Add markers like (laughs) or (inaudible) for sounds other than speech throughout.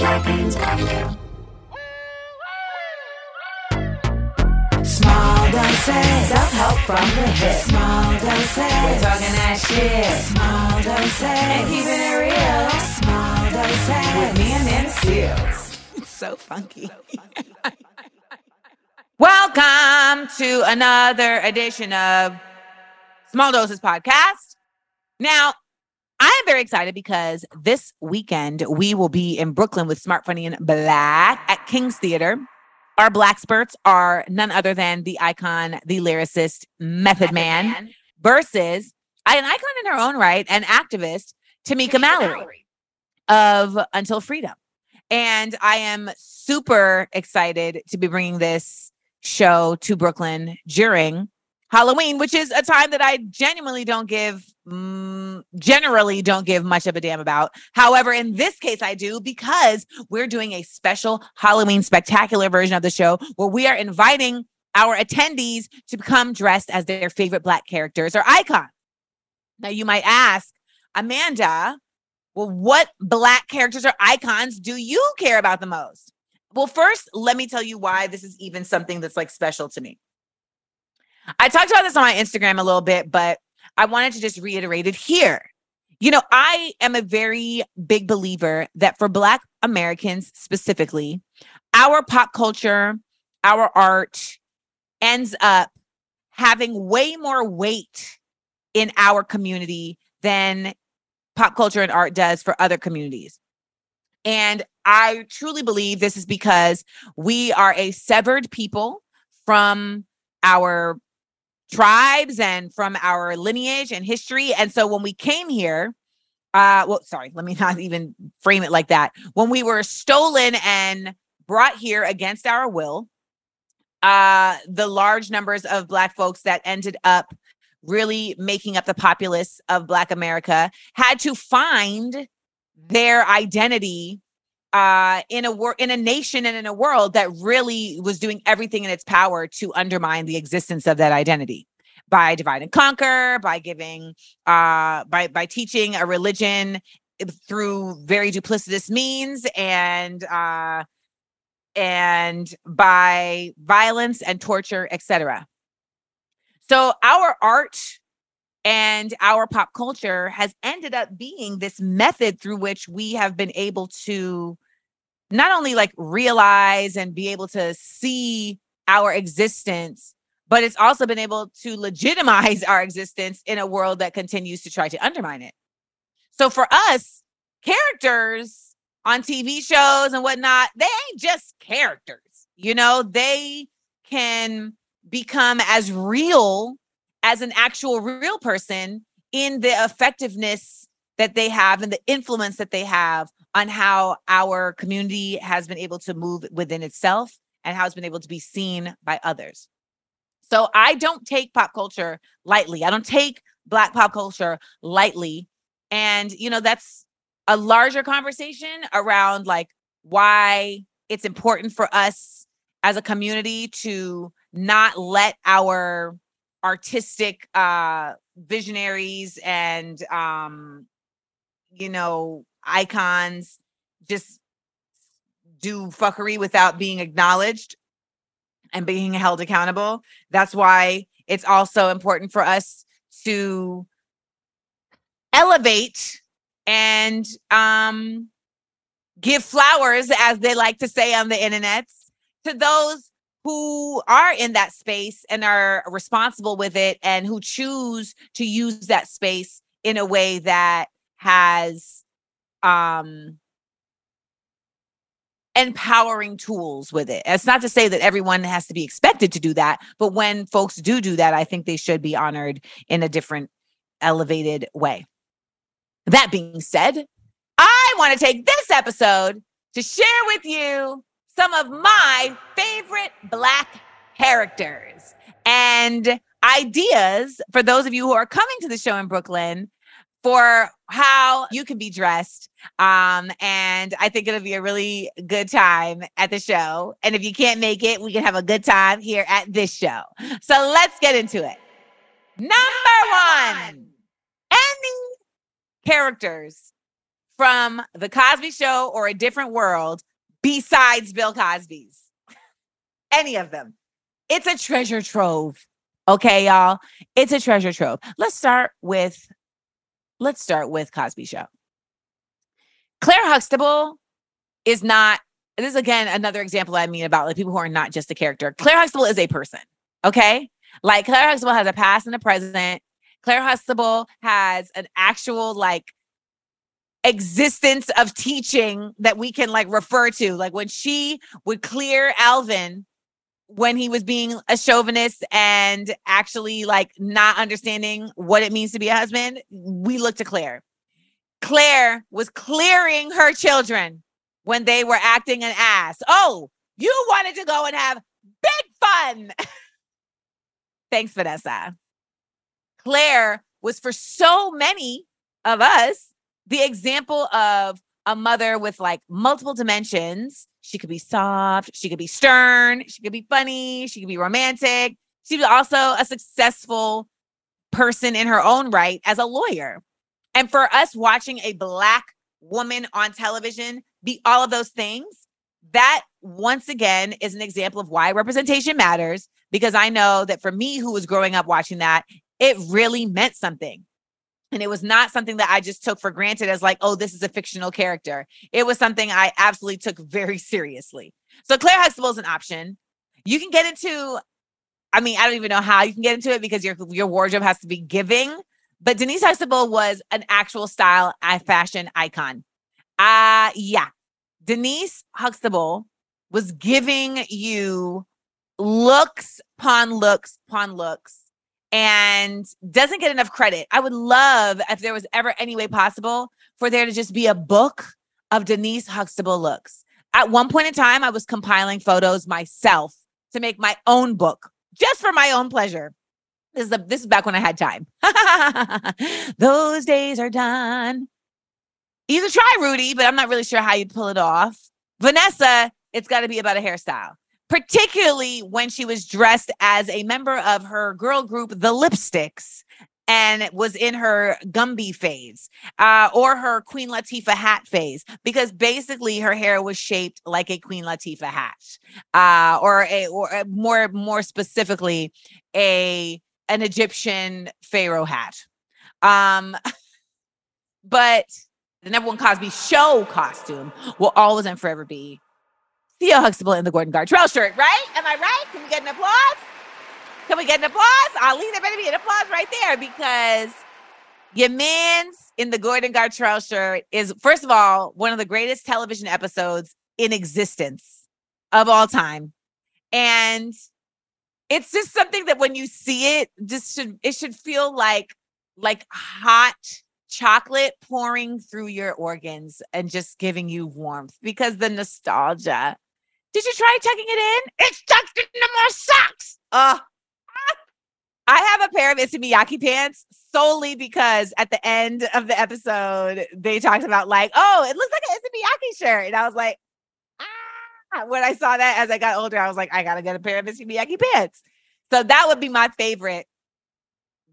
Scarpins Avenue. Small doses. Self-help from the hip. Small doses. We're talking that shit. Small doses. And keeping it real. Small doses. With me and Nana Seals. It's so funky. (laughs) Welcome to another edition of Small Doses Podcast. Now, I am very excited because this weekend we will be in Brooklyn with Smart Funny and Black at King's Theater. Our black spurts are none other than the icon, the lyricist, Method, Man, Man, versus an icon in her own right, an activist, Tamika, Tamika Mallory, Mallory of Until Freedom. And I am super excited to be bringing this show to Brooklyn during Halloween, which is a time that I genuinely don't give, mm, generally don't give much of a damn about. However, in this case, I do because we're doing a special Halloween spectacular version of the show where we are inviting our attendees to become dressed as their favorite Black characters or icons. Now, you might ask, Amanda, well, what Black characters or icons do you care about the most? Well, first, let me tell you why this is even something that's like special to me. I talked about this on my Instagram a little bit, but I wanted to just reiterate it here. You know, I am a very big believer that for Black Americans specifically, our pop culture, our art ends up having way more weight in our community than pop culture and art does for other communities. And I truly believe this is because we are a severed people from our tribes and from our lineage and history. And so when we came here, uh, well, sorry, let me (laughs) not even frame it like that. When we were stolen and brought here against our will, uh, the large numbers of Black folks that ended up really making up the populace of Black America had to find their identity uh, in a wor- in a nation and in a world that really was doing everything in its power to undermine the existence of that identity by divide and conquer, by giving, uh, by by teaching a religion through very duplicitous means and uh, and by violence and torture, etc. So our art and our pop culture has ended up being this method through which we have been able to not only like realize and be able to see our existence but it's also been able to legitimize (laughs) our existence in a world that continues to try to undermine it. So for us characters on tv shows and whatnot they ain't just characters you know? They can become as real as an actual real person in the effectiveness that they have and the influence that they have on how our community has been able to move within itself and how it's been able to be seen by others. So I don't take pop culture lightly. I don't take black pop culture lightly. And you know, that's a larger conversation around like why it's important for us as a community to not let our artistic uh visionaries and um you know icons just do fuckery without being acknowledged and being held accountable. That's why it's also important for us to elevate and um give flowers as they like to say on the internet to those who are in that space and are responsible with it and who choose to use that space in a way that has um empowering tools with it. It's not to say that everyone has to be expected to do that, but when folks do do that, I think they should be honored in a different elevated way. That being said, I want to take this episode to share with you some of my favorite Black characters and ideas for those of you who are coming to the show in Brooklyn for how you can be dressed. Um, and I think it'll be a really good time at the show. And if you can't make it, we can have a good time here at this show. So let's get into it. Number one, any characters from the Cosby Show or a different world besides Bill Cosby's. Any of them. It's a treasure trove. Okay, y'all. It's a treasure trove. Let's start with let's start with Cosby Show. Claire Huxtable is not this is again another example I mean about like people who are not just a character. Claire Huxtable is a person. Okay? Like Claire Huxtable has a past and a present. Claire Huxtable has an actual like existence of teaching that we can like refer to. Like when she would clear Elvin when he was being a chauvinist and actually like not understanding what it means to be a husband, we look to Claire. Claire was clearing her children when they were acting an ass. Oh, you wanted to go and have big fun. (laughs) Thanks, Vanessa. Claire was for so many of us the example of a mother with like multiple dimensions. She could be soft, she could be stern, she could be funny, she could be romantic. She was also a successful person in her own right as a lawyer. And for us watching a black woman on television be all of those things, that once again is an example of why representation matters. Because I know that for me, who was growing up watching that, it really meant something. And it was not something that I just took for granted as like, oh, this is a fictional character. It was something I absolutely took very seriously. So Claire Huxtable is an option. You can get into, I mean, I don't even know how you can get into it because your your wardrobe has to be giving. But Denise Huxtable was an actual style fashion icon. Uh yeah. Denise Huxtable was giving you looks upon looks upon looks and doesn't get enough credit. I would love if there was ever any way possible for there to just be a book of Denise Huxtable looks. At one point in time, I was compiling photos myself to make my own book just for my own pleasure. This is this is back when I had time. (laughs) Those days are done. Either try Rudy, but I'm not really sure how you'd pull it off. Vanessa, it's got to be about a hairstyle particularly when she was dressed as a member of her girl group, the Lipsticks, and was in her Gumby phase uh, or her Queen Latifah hat phase, because basically her hair was shaped like a Queen Latifah hat, uh, or a or a more more specifically a an Egyptian pharaoh hat. Um, (laughs) but the number one Cosby show costume will always and forever be Theo Huxtable in the Gordon Gartrell shirt, right? Am I right? Can we get an applause? Can we get an applause? I'll there better be an applause right there because your man's in the Gordon Gartrell shirt is, first of all, one of the greatest television episodes in existence of all time. And it's just something that when you see it, just should it should feel like like hot chocolate pouring through your organs and just giving you warmth because the nostalgia did you try tucking it in? It's tucked into my socks. Uh, I have a pair of Issey Miyake pants solely because at the end of the episode, they talked about like, oh, it looks like an Issey Miyake shirt. And I was like, ah, when I saw that as I got older, I was like, I gotta get a pair of Issey Miyake pants. So that would be my favorite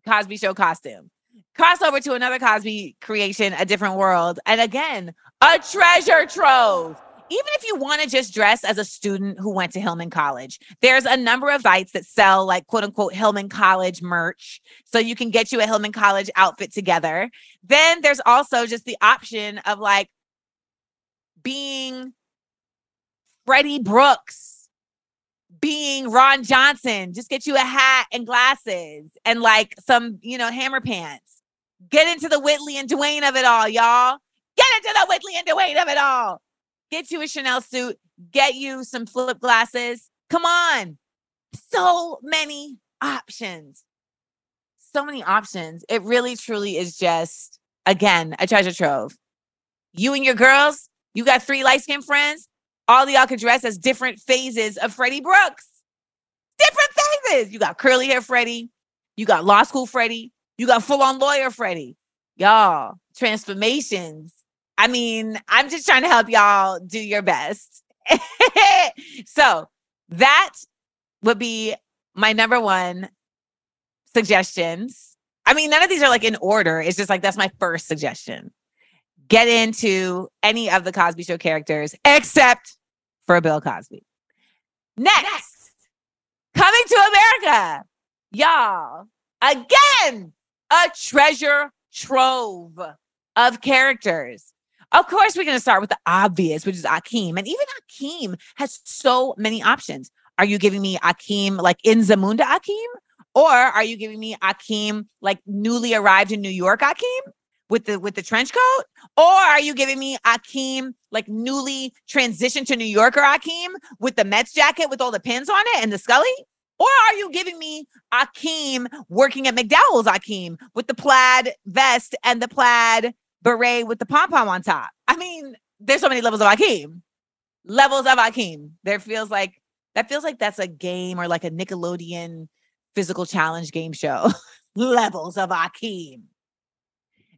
Cosby show costume. Crossover to another Cosby creation, a different world. And again, a treasure trove even if you want to just dress as a student who went to Hillman College, there's a number of sites that sell like quote unquote Hillman College merch. So you can get you a Hillman College outfit together. Then there's also just the option of like being Freddie Brooks, being Ron Johnson. Just get you a hat and glasses and like some, you know, hammer pants. Get into the Whitley and Dwayne of it all, y'all. Get into the Whitley and Dwayne of it all get you a Chanel suit, get you some flip glasses. Come on. So many options. So many options. It really, truly is just, again, a treasure trove. You and your girls, You got three light skinned friends. All of y'all could dress as different phases of Freddie Brooks. Different phases. You got curly hair Freddie. You got law school Freddie. You got full on lawyer Freddie. Y'all, transformations. I mean, I'm just trying to help y'all do your best. (laughs) so that would be my number one suggestions. I mean, none of these are like in order. It's just like that's my first suggestion. Get into any of the Cosby Show characters except for Bill Cosby. Next, Next. coming to America, y'all, again, a treasure trove of characters. Of course, we're going to start with the obvious, which is Akeem. And even Akeem has so many options. Are you giving me Akeem like in Zamunda Akeem? Or are you giving me Akeem like newly arrived in New York Akeem with the with the trench coat? Or are you giving me Akeem like newly transitioned to New Yorker Akeem with the Mets jacket with all the pins on it and the Scully? Or are you giving me Akeem working at McDowell's Akeem with the plaid vest and the plaid beret with the pom pom on top? I mean, there's so many levels of Akeem. Levels of Akeem. There feels like that feels like that's a game or like a Nickelodeon physical challenge game show (laughs) levels of Akeem.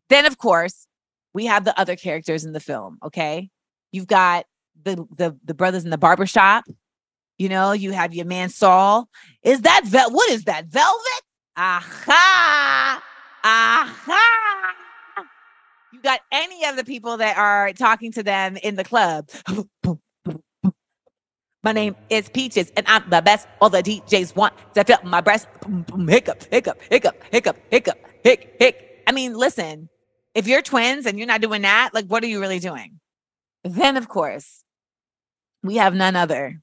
Then, of course, we have the other characters in the film. Okay. You've got the the, the brothers in the barbershop. You know, you have your man Saul. Is that vel- what is that? Velvet? Aha! Aha! You got any of the people that are talking to them in the club. My name is Peaches, and I'm the best. All the DJs want to feel my breast. Hiccup, hiccup, hiccup, hiccup, hiccup, hic, hic. I mean, listen, if you're twins and you're not doing that, like, what are you really doing? Then, of course, we have none other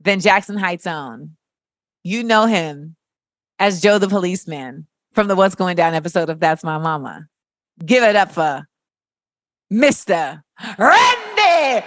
than Jackson Heights' own. You know him as Joe the policeman from the What's Going Down episode of That's My Mama. Give it up for Mr. Randy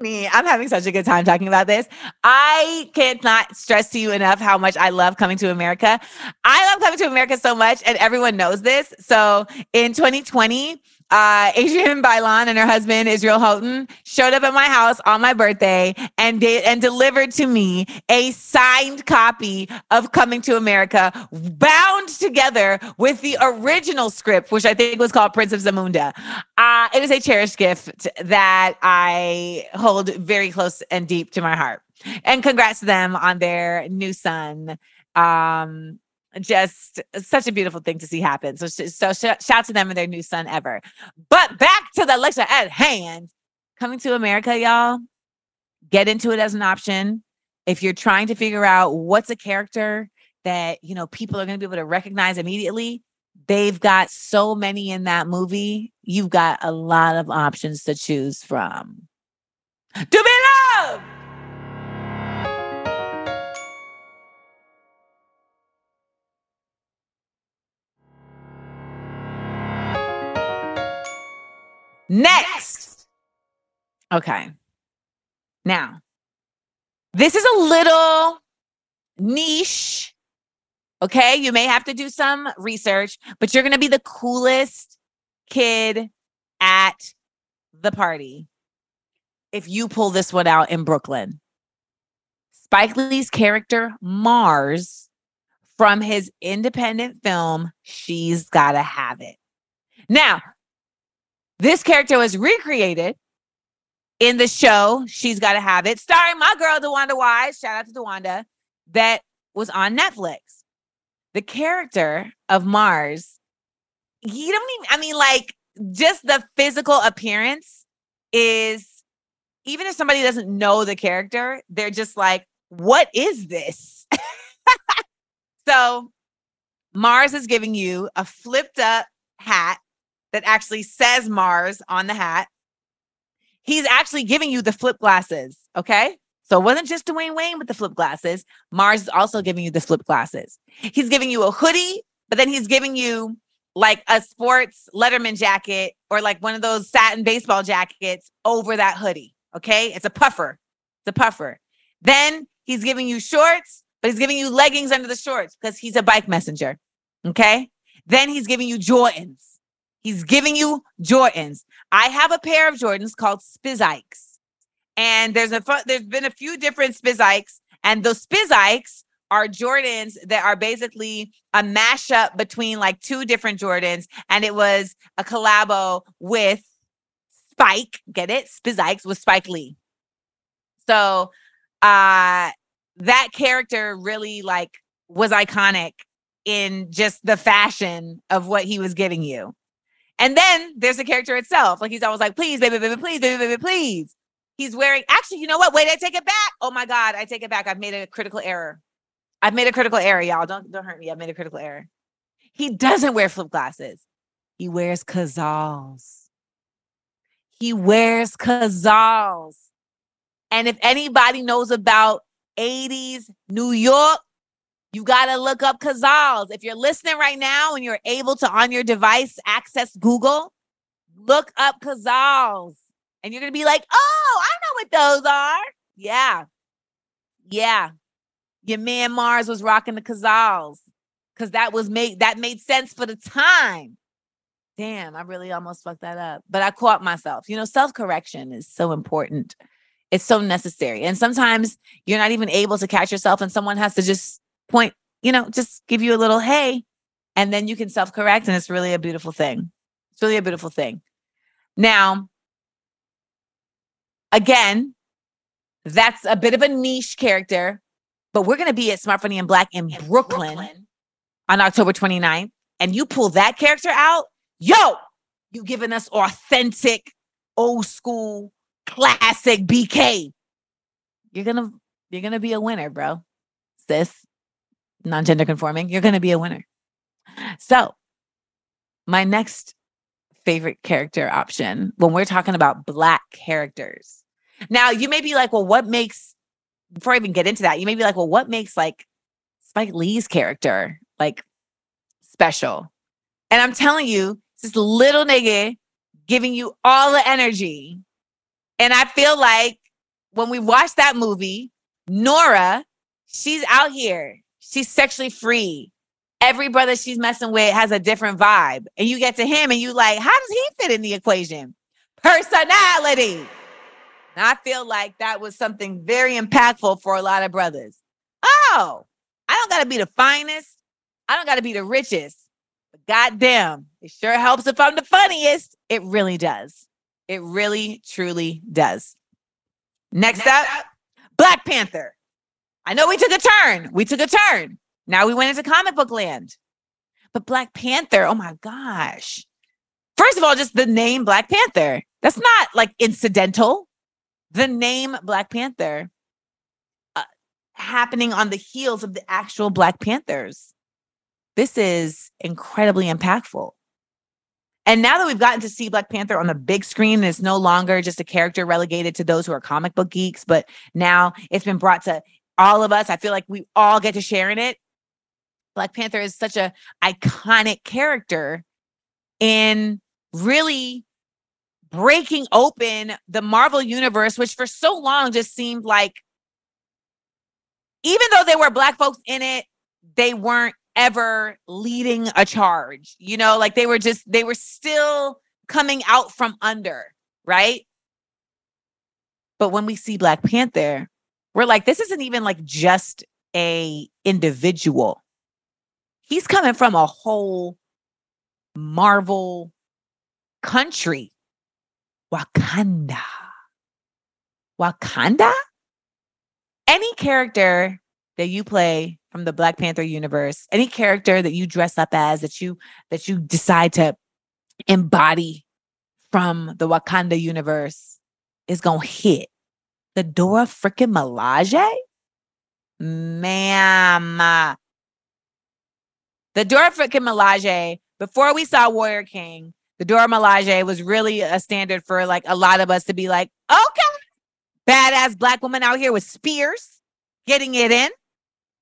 (laughs) I'm having such a good time talking about this. I cannot stress to you enough how much I love coming to America. I love coming to America so much, and everyone knows this. So in 2020, uh, Adrienne (laughs) Bailon and her husband Israel Houghton showed up at my house on my birthday and did and delivered to me a signed copy of Coming to America, bound together with the original script, which I think was called Prince of Zamunda. Uh, it is a cherished gift that I hold very close and deep to my heart. And congrats to them on their new son. Um, just such a beautiful thing to see happen. So, so sh- shout to them and their new son ever. But back to the lecture at hand. Coming to America, y'all, get into it as an option. If you're trying to figure out what's a character that you know people are going to be able to recognize immediately, they've got so many in that movie. You've got a lot of options to choose from. To be loved. Next. Okay. Now, this is a little niche. Okay. You may have to do some research, but you're going to be the coolest kid at the party if you pull this one out in Brooklyn. Spike Lee's character, Mars, from his independent film, She's Gotta Have It. Now, this character was recreated in the show She's Gotta Have It, starring my girl, DeWanda Wise. Shout out to DeWanda, that was on Netflix. The character of Mars, you don't even, I mean, like, just the physical appearance is, even if somebody doesn't know the character, they're just like, what is this? (laughs) so, Mars is giving you a flipped up hat that actually says Mars on the hat. He's actually giving you the flip glasses. Okay. So it wasn't just Dwayne Wayne with the flip glasses. Mars is also giving you the flip glasses. He's giving you a hoodie, but then he's giving you like a sports Letterman jacket or like one of those satin baseball jackets over that hoodie. Okay. It's a puffer. It's a puffer. Then he's giving you shorts but he's giving you leggings under the shorts because he's a bike messenger. Okay. Then he's giving you Jordans. He's giving you Jordans. I have a pair of Jordans called Spizikes. And there's a there's been a few different Spizikes, and those Spizikes are Jordans that are basically a mashup between like two different Jordans, and it was a collabo with Spike. Get it? Spizikes with Spike Lee. So uh that character really like was iconic in just the fashion of what he was giving you. And then there's the character itself. Like he's always like, please, baby, baby, please, baby, baby, please. He's wearing, actually, you know what? Wait, I take it back. Oh my God, I take it back. I've made a critical error. I've made a critical error, y'all. Don't don't hurt me. I've made a critical error. He doesn't wear flip glasses. He wears Cazals. He wears Cazals. And if anybody knows about 80s New York, you got to look up Cazals. If you're listening right now and you're able to on your device access Google, look up Cazals. And you're going to be like, oh, I know what those are. Yeah. Yeah. Your man Mars was rocking the Cazals because that was made that made sense for the time. Damn, I really almost fucked that up. But I caught myself. You know, self-correction is so important. It's so necessary. And sometimes you're not even able to catch yourself and someone has to just point, you know, just give you a little hey, and then you can self correct. And it's really a beautiful thing. It's really a beautiful thing. Now, again, that's a bit of a niche character, but we're going to be at Smart Funny and Black in, in Brooklyn, Brooklyn on October 29th. And you pull that character out, yo, you giving us authentic, old school, classic BK. You're gonna you're gonna be a winner, bro. Sis non gender conforming, you're going to be a winner. So, my next favorite character option when we're talking about Black characters. Now, you may be like, well, what makes, before I even get into that, you may be like, well, what makes like Spike Lee's character like special? And I'm telling you, this little nigga giving you all the energy. And I feel like when we watch that movie, Nola, she's out here she's sexually free. Every brother she's messing with has a different vibe. And you get to him and you like, how does he fit in the equation? Personality. And I feel like that was something very impactful for a lot of brothers. Oh, I don't got to be the finest. I don't got to be the richest. But goddamn, it sure helps if I'm the funniest. It really does. It really, truly does. Next, Next up, up, Black Panther. I know we took a turn. We took a turn. Now we went into comic book land. But Black Panther, oh my gosh. First of all, just the name Black Panther. That's not like incidental. The name Black Panther uh, happening on the heels of the actual Black Panthers. This is incredibly impactful. And now that we've gotten to see Black Panther on the big screen, it's no longer just a character relegated to those who are comic book geeks, but now it's been brought to all of us. I feel like we all get to share in it. Black Panther is such a iconic character in really breaking open the Marvel universe, which for so long just seemed like even though there were black folks in it, they weren't ever leading a charge. You know, like they were just they were still coming out from under, right? But when we see Black Panther, we're like, this isn't even like just a individual. He's coming from a whole Marvel country. Wakanda. Wakanda? Any character that you play from the Black Panther universe, any character that you dress up as that you that you decide to embody from the Wakanda universe is going to hit the Dora freaking Milaje? Ma'am. The Dora freaking Milaje, before we saw Warrior King, the Dora Milaje was really a standard for like a lot of us to be like, okay, badass black woman out here with spears, getting it in,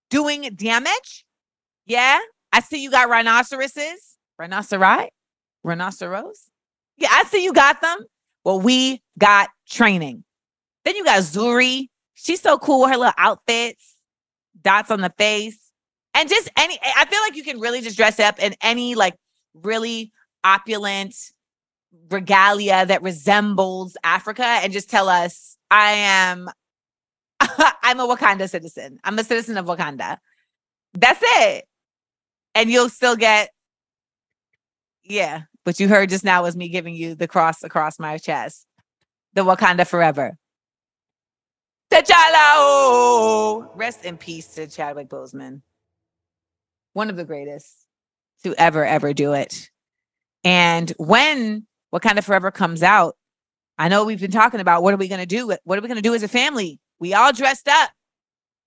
doing damage. Yeah. I see you got rhinoceroses, rhinoceri, rhinoceros. Yeah, I see you got them. Well, we got training. Then you got Shuri. She's so cool with her little outfits. dots on the face, and just any. I feel like you can really just dress up in any like really opulent regalia that resembles Africa and just tell us, I am (laughs) I'm a Wakanda citizen. I'm a citizen of Wakanda. That's it. And you'll still get, yeah. What you heard just now was me giving you the cross across my chest. The Wakanda forever. T'Challa. Oh. Rest in peace to Chadwick Boseman. One of the greatest to ever, ever do it. And when Wakanda Forever comes out, I know we've been talking about what are we going to do? What are we going to do as a family? We all dressed up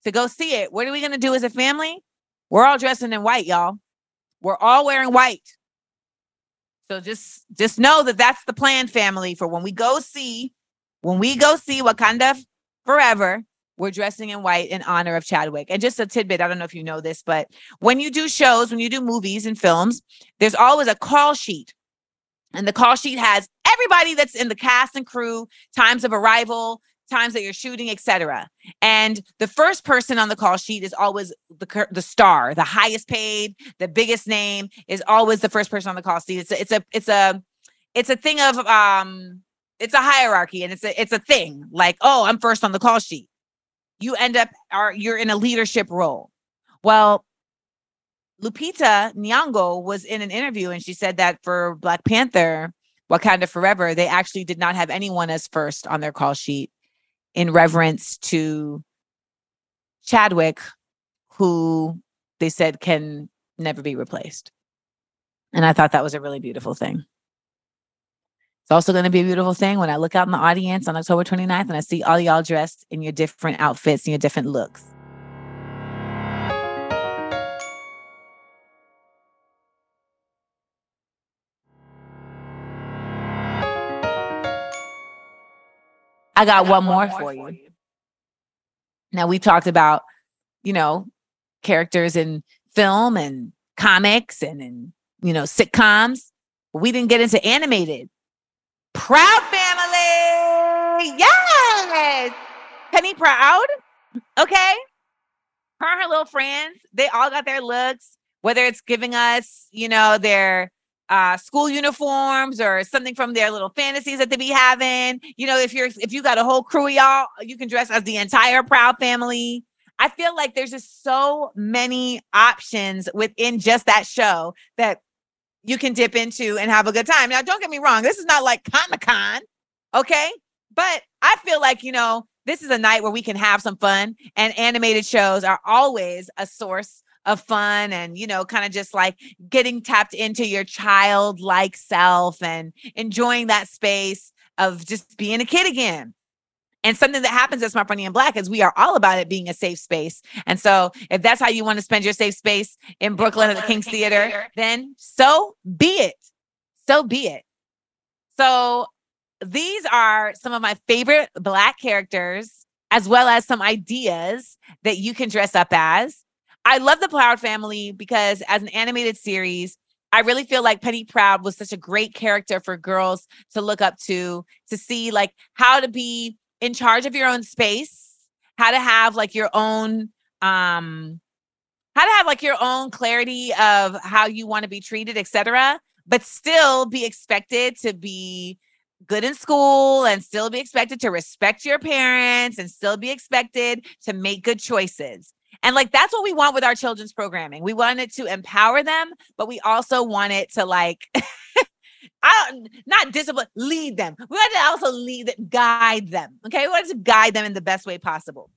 to go see it. What are we going to do as a family? We're all dressing in white, y'all. We're all wearing white. So just just know that that's the plan, family, for when we go see when we go see Wakanda Forever. We're dressing in white in honor of Chadwick. And just a tidbit, I don't know if you know this, but when you do shows, when you do movies and films, there's always a call sheet. And the call sheet has everybody that's in the cast and crew, times of arrival, times that you're shooting, etc. And the first person on the call sheet is always the the star, the highest paid, the biggest name is always the first person on the call sheet. It's a, it's a it's a it's a thing of um it's a hierarchy and it's a it's a thing like oh I'm first on the call sheet. You end up are you're in a leadership role. Well, Lupita Nyong'o was in an interview and she said that for Black Panther, Wakanda Forever, they actually did not have anyone as first on their call sheet in reverence to Chadwick, who they said can never be replaced. And I thought that was a really beautiful thing. It's also going to be a beautiful thing when I look out in the audience on October 29th and I see all y'all dressed in your different outfits and your different looks. I got, I got one, more, more for, you. you. Now we talked about, you know, characters in film and comics and you know, sitcoms. We didn't get into animated. Proud family. Yes. Penny Proud. Okay. Her and her little friends, they all got their looks, whether it's giving us, you know, their uh, school uniforms or something from their little fantasies that they be having. You know, if you're if you got a whole crew of y'all, you can dress as the entire Proud family. I feel like there's just so many options within just that show that you can dip into and have a good time. Now, don't get me wrong, this is not like Comic Con, okay? But I feel like, you know, this is a night where we can have some fun, and animated shows are always a source of fun and you know kind of just like getting tapped into your childlike self and enjoying that space of just being a kid again and something that happens at Smart Funny and Black is we are all about it being a safe space. And so if that's how you want to spend your safe space in Brooklyn at the King's Theater, then so be it. So be it. So these are some of my favorite Black characters, as well as some ideas that you can dress up as. I love the Proud family because as an animated series, I really feel like Penny Proud was such a great character for girls to look up to, to see like how to be in charge of your own space, how to have like your own um how to have like your own clarity of how you want to be treated, etc., but still be expected to be good in school and still be expected to respect your parents and still be expected to make good choices. And like that's what we want with our children's programming. We want it to empower them, but we also want it to like (laughs) I not discipline, lead them. We want to also lead guide them. Okay. We want to guide them in the best way possible.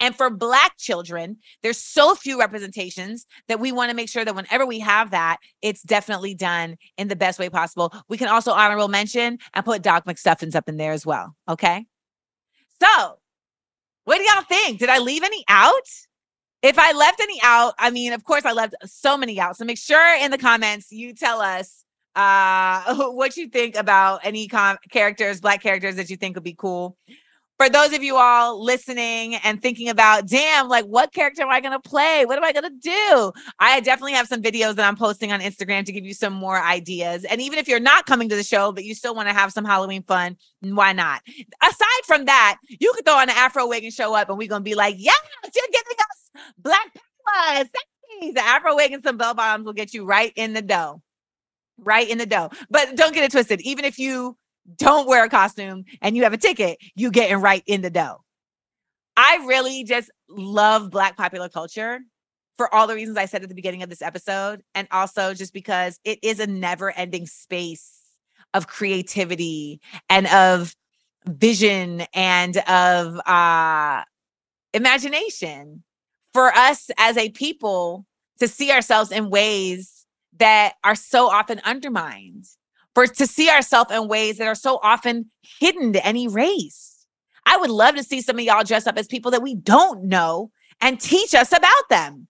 And for Black children, there's so few representations that we want to make sure that whenever we have that, it's definitely done in the best way possible. We can also honorable mention and put Doc McStuffins up in there as well. Okay. So, what do y'all think? Did I leave any out? If I left any out, I mean, of course, I left so many out. So make sure in the comments you tell us uh, (laughs) what you think about any com- characters, black characters that you think would be cool. For those of you all listening and thinking about, damn, like what character am I going to play? What am I going to do? I definitely have some videos that I'm posting on Instagram to give you some more ideas. And even if you're not coming to the show, but you still want to have some Halloween fun, why not? Aside from that, you could throw on an Afro wig and show up, and we're going to be like, yeah, you're giving us Black power. The Afro wig and some bell bottoms will get you right in the dough. Right in the dough. But don't get it twisted. Even if you don't wear a costume and you have a ticket, you getting right in the dough. I really just love Black popular culture for all the reasons I said at the beginning of this episode. And also just because it is a never ending space of creativity and of vision and of uh, imagination for us as a people to see ourselves in ways that are so often undermined, for to see ourselves in ways that are so often hidden to any race. I would love to see some of y'all dress up as people that we don't know and teach us about them.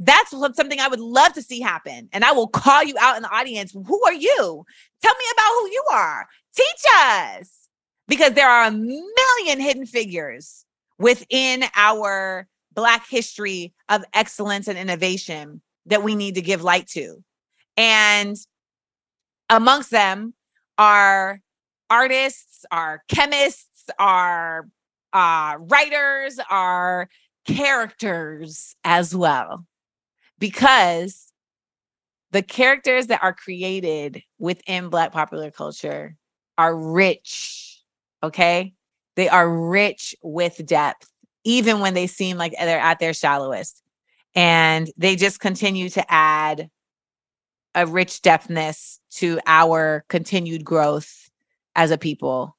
That's something I would love to see happen. And I will call you out in the audience. Who are you? Tell me about who you are. Teach us. Because there are a million hidden figures within our Black history of excellence and innovation that we need to give light to. And amongst them are artists, are chemists, are uh, writers, are characters as well. Because the characters that are created within Black popular culture are rich, okay? They are rich with depth even when they seem like they're at their shallowest. And they just continue to add a rich depthness to our continued growth as a people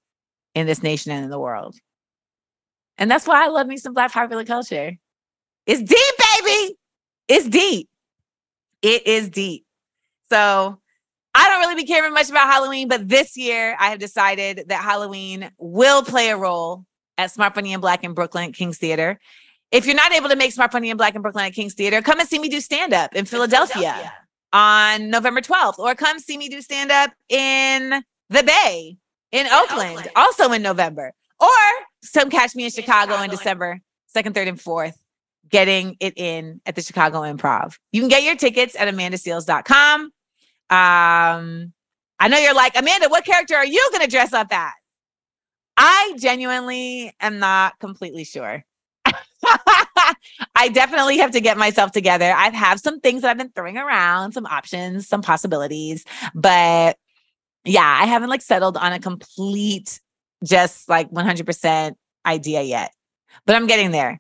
in this nation and in the world. And that's why I love me some Black popular culture. It's deep, baby. It's deep. It is deep. So I don't really be caring much about Halloween, but this year I have decided that Halloween will play a role at Smart Funny and Black in Brooklyn King's Theater. If you're not able to make Smart Funny and Black in Brooklyn at King's Theater, come and see me do stand up in Philadelphia, Philadelphia, on November 12th, or come see me do stand up in the Bay in, in Oakland, Oakland, also in November, or some catch me in, in Chicago, Chicago in December 2nd, 3rd, and 4th, getting it in at the Chicago Improv. You can get your tickets at amandaseales.com. Um, I know you're like, Amanda, what character are you going to dress up as? I genuinely am not completely sure. (laughs) I definitely have to get myself together. I have some things that I've been throwing around, some options, some possibilities, but yeah, I haven't like settled on a complete, just like 100% idea yet. But I'm getting there.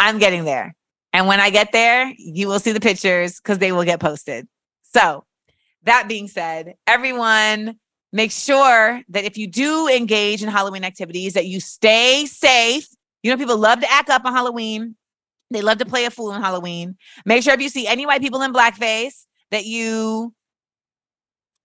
I'm getting there. And when I get there, you will see the pictures because they will get posted. So, that being said, everyone, make sure that if you do engage in Halloween activities, that you stay safe. You know, people love to act up on Halloween. They love to play a fool on Halloween. Make sure if you see any white people in blackface that you,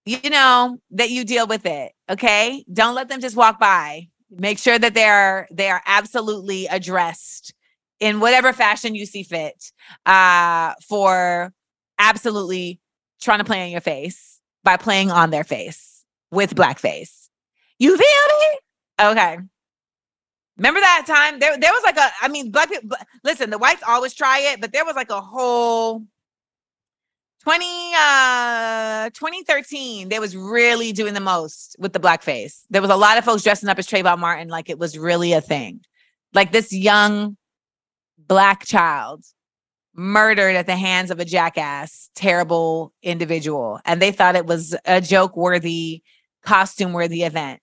you know, that you deal with it. Okay. Don't let them just walk by. Make sure that they are they are absolutely addressed in whatever fashion you see fit uh, for absolutely trying to play on your face by playing on their face with blackface. You feel me? Okay. Remember that time? There, there was like a, I mean, black people, listen, the whites always try it, but there was like a whole 20, uh, 2013, they was really doing the most with the blackface. There was a lot of folks dressing up as Trayvon Martin, like it was really a thing. Like this young black child murdered at the hands of a jackass, terrible individual. And they thought it was a joke worthy costume worthy event.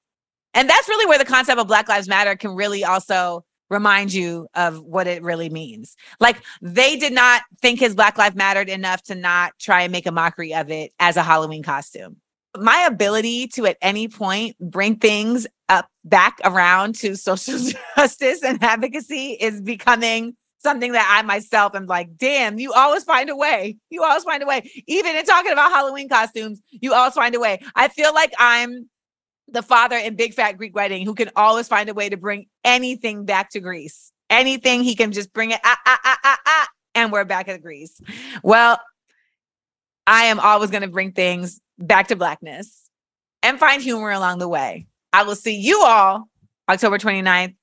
And that's really where the concept of Black Lives Matter can really also remind you of what it really means. Like they did not think his Black Life mattered enough to not try and make a mockery of it as a Halloween costume. My ability to at any point bring things up back around to (laughs) social justice and advocacy is becoming something that I myself am like, damn, you always find a way. You always find a way. Even in talking about Halloween costumes, you always find a way. I feel like I'm the father in Big Fat Greek Wedding who can always find a way to bring anything back to Greece. Anything he can just bring it, ah, ah, ah, ah, ah, and we're back at Greece. Well, I am always going to bring things back to blackness and find humor along the way. I will see you all October 29th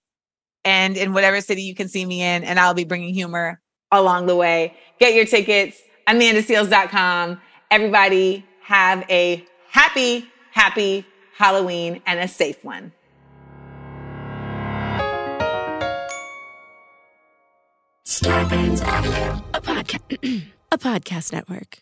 and in whatever city you can see me in. And I'll be bringing humor along the way. Get your tickets, AmandaSeales.com. Everybody have a happy, happy Halloween and a safe one. Audio, a podcast, (clears throat) a podcast network.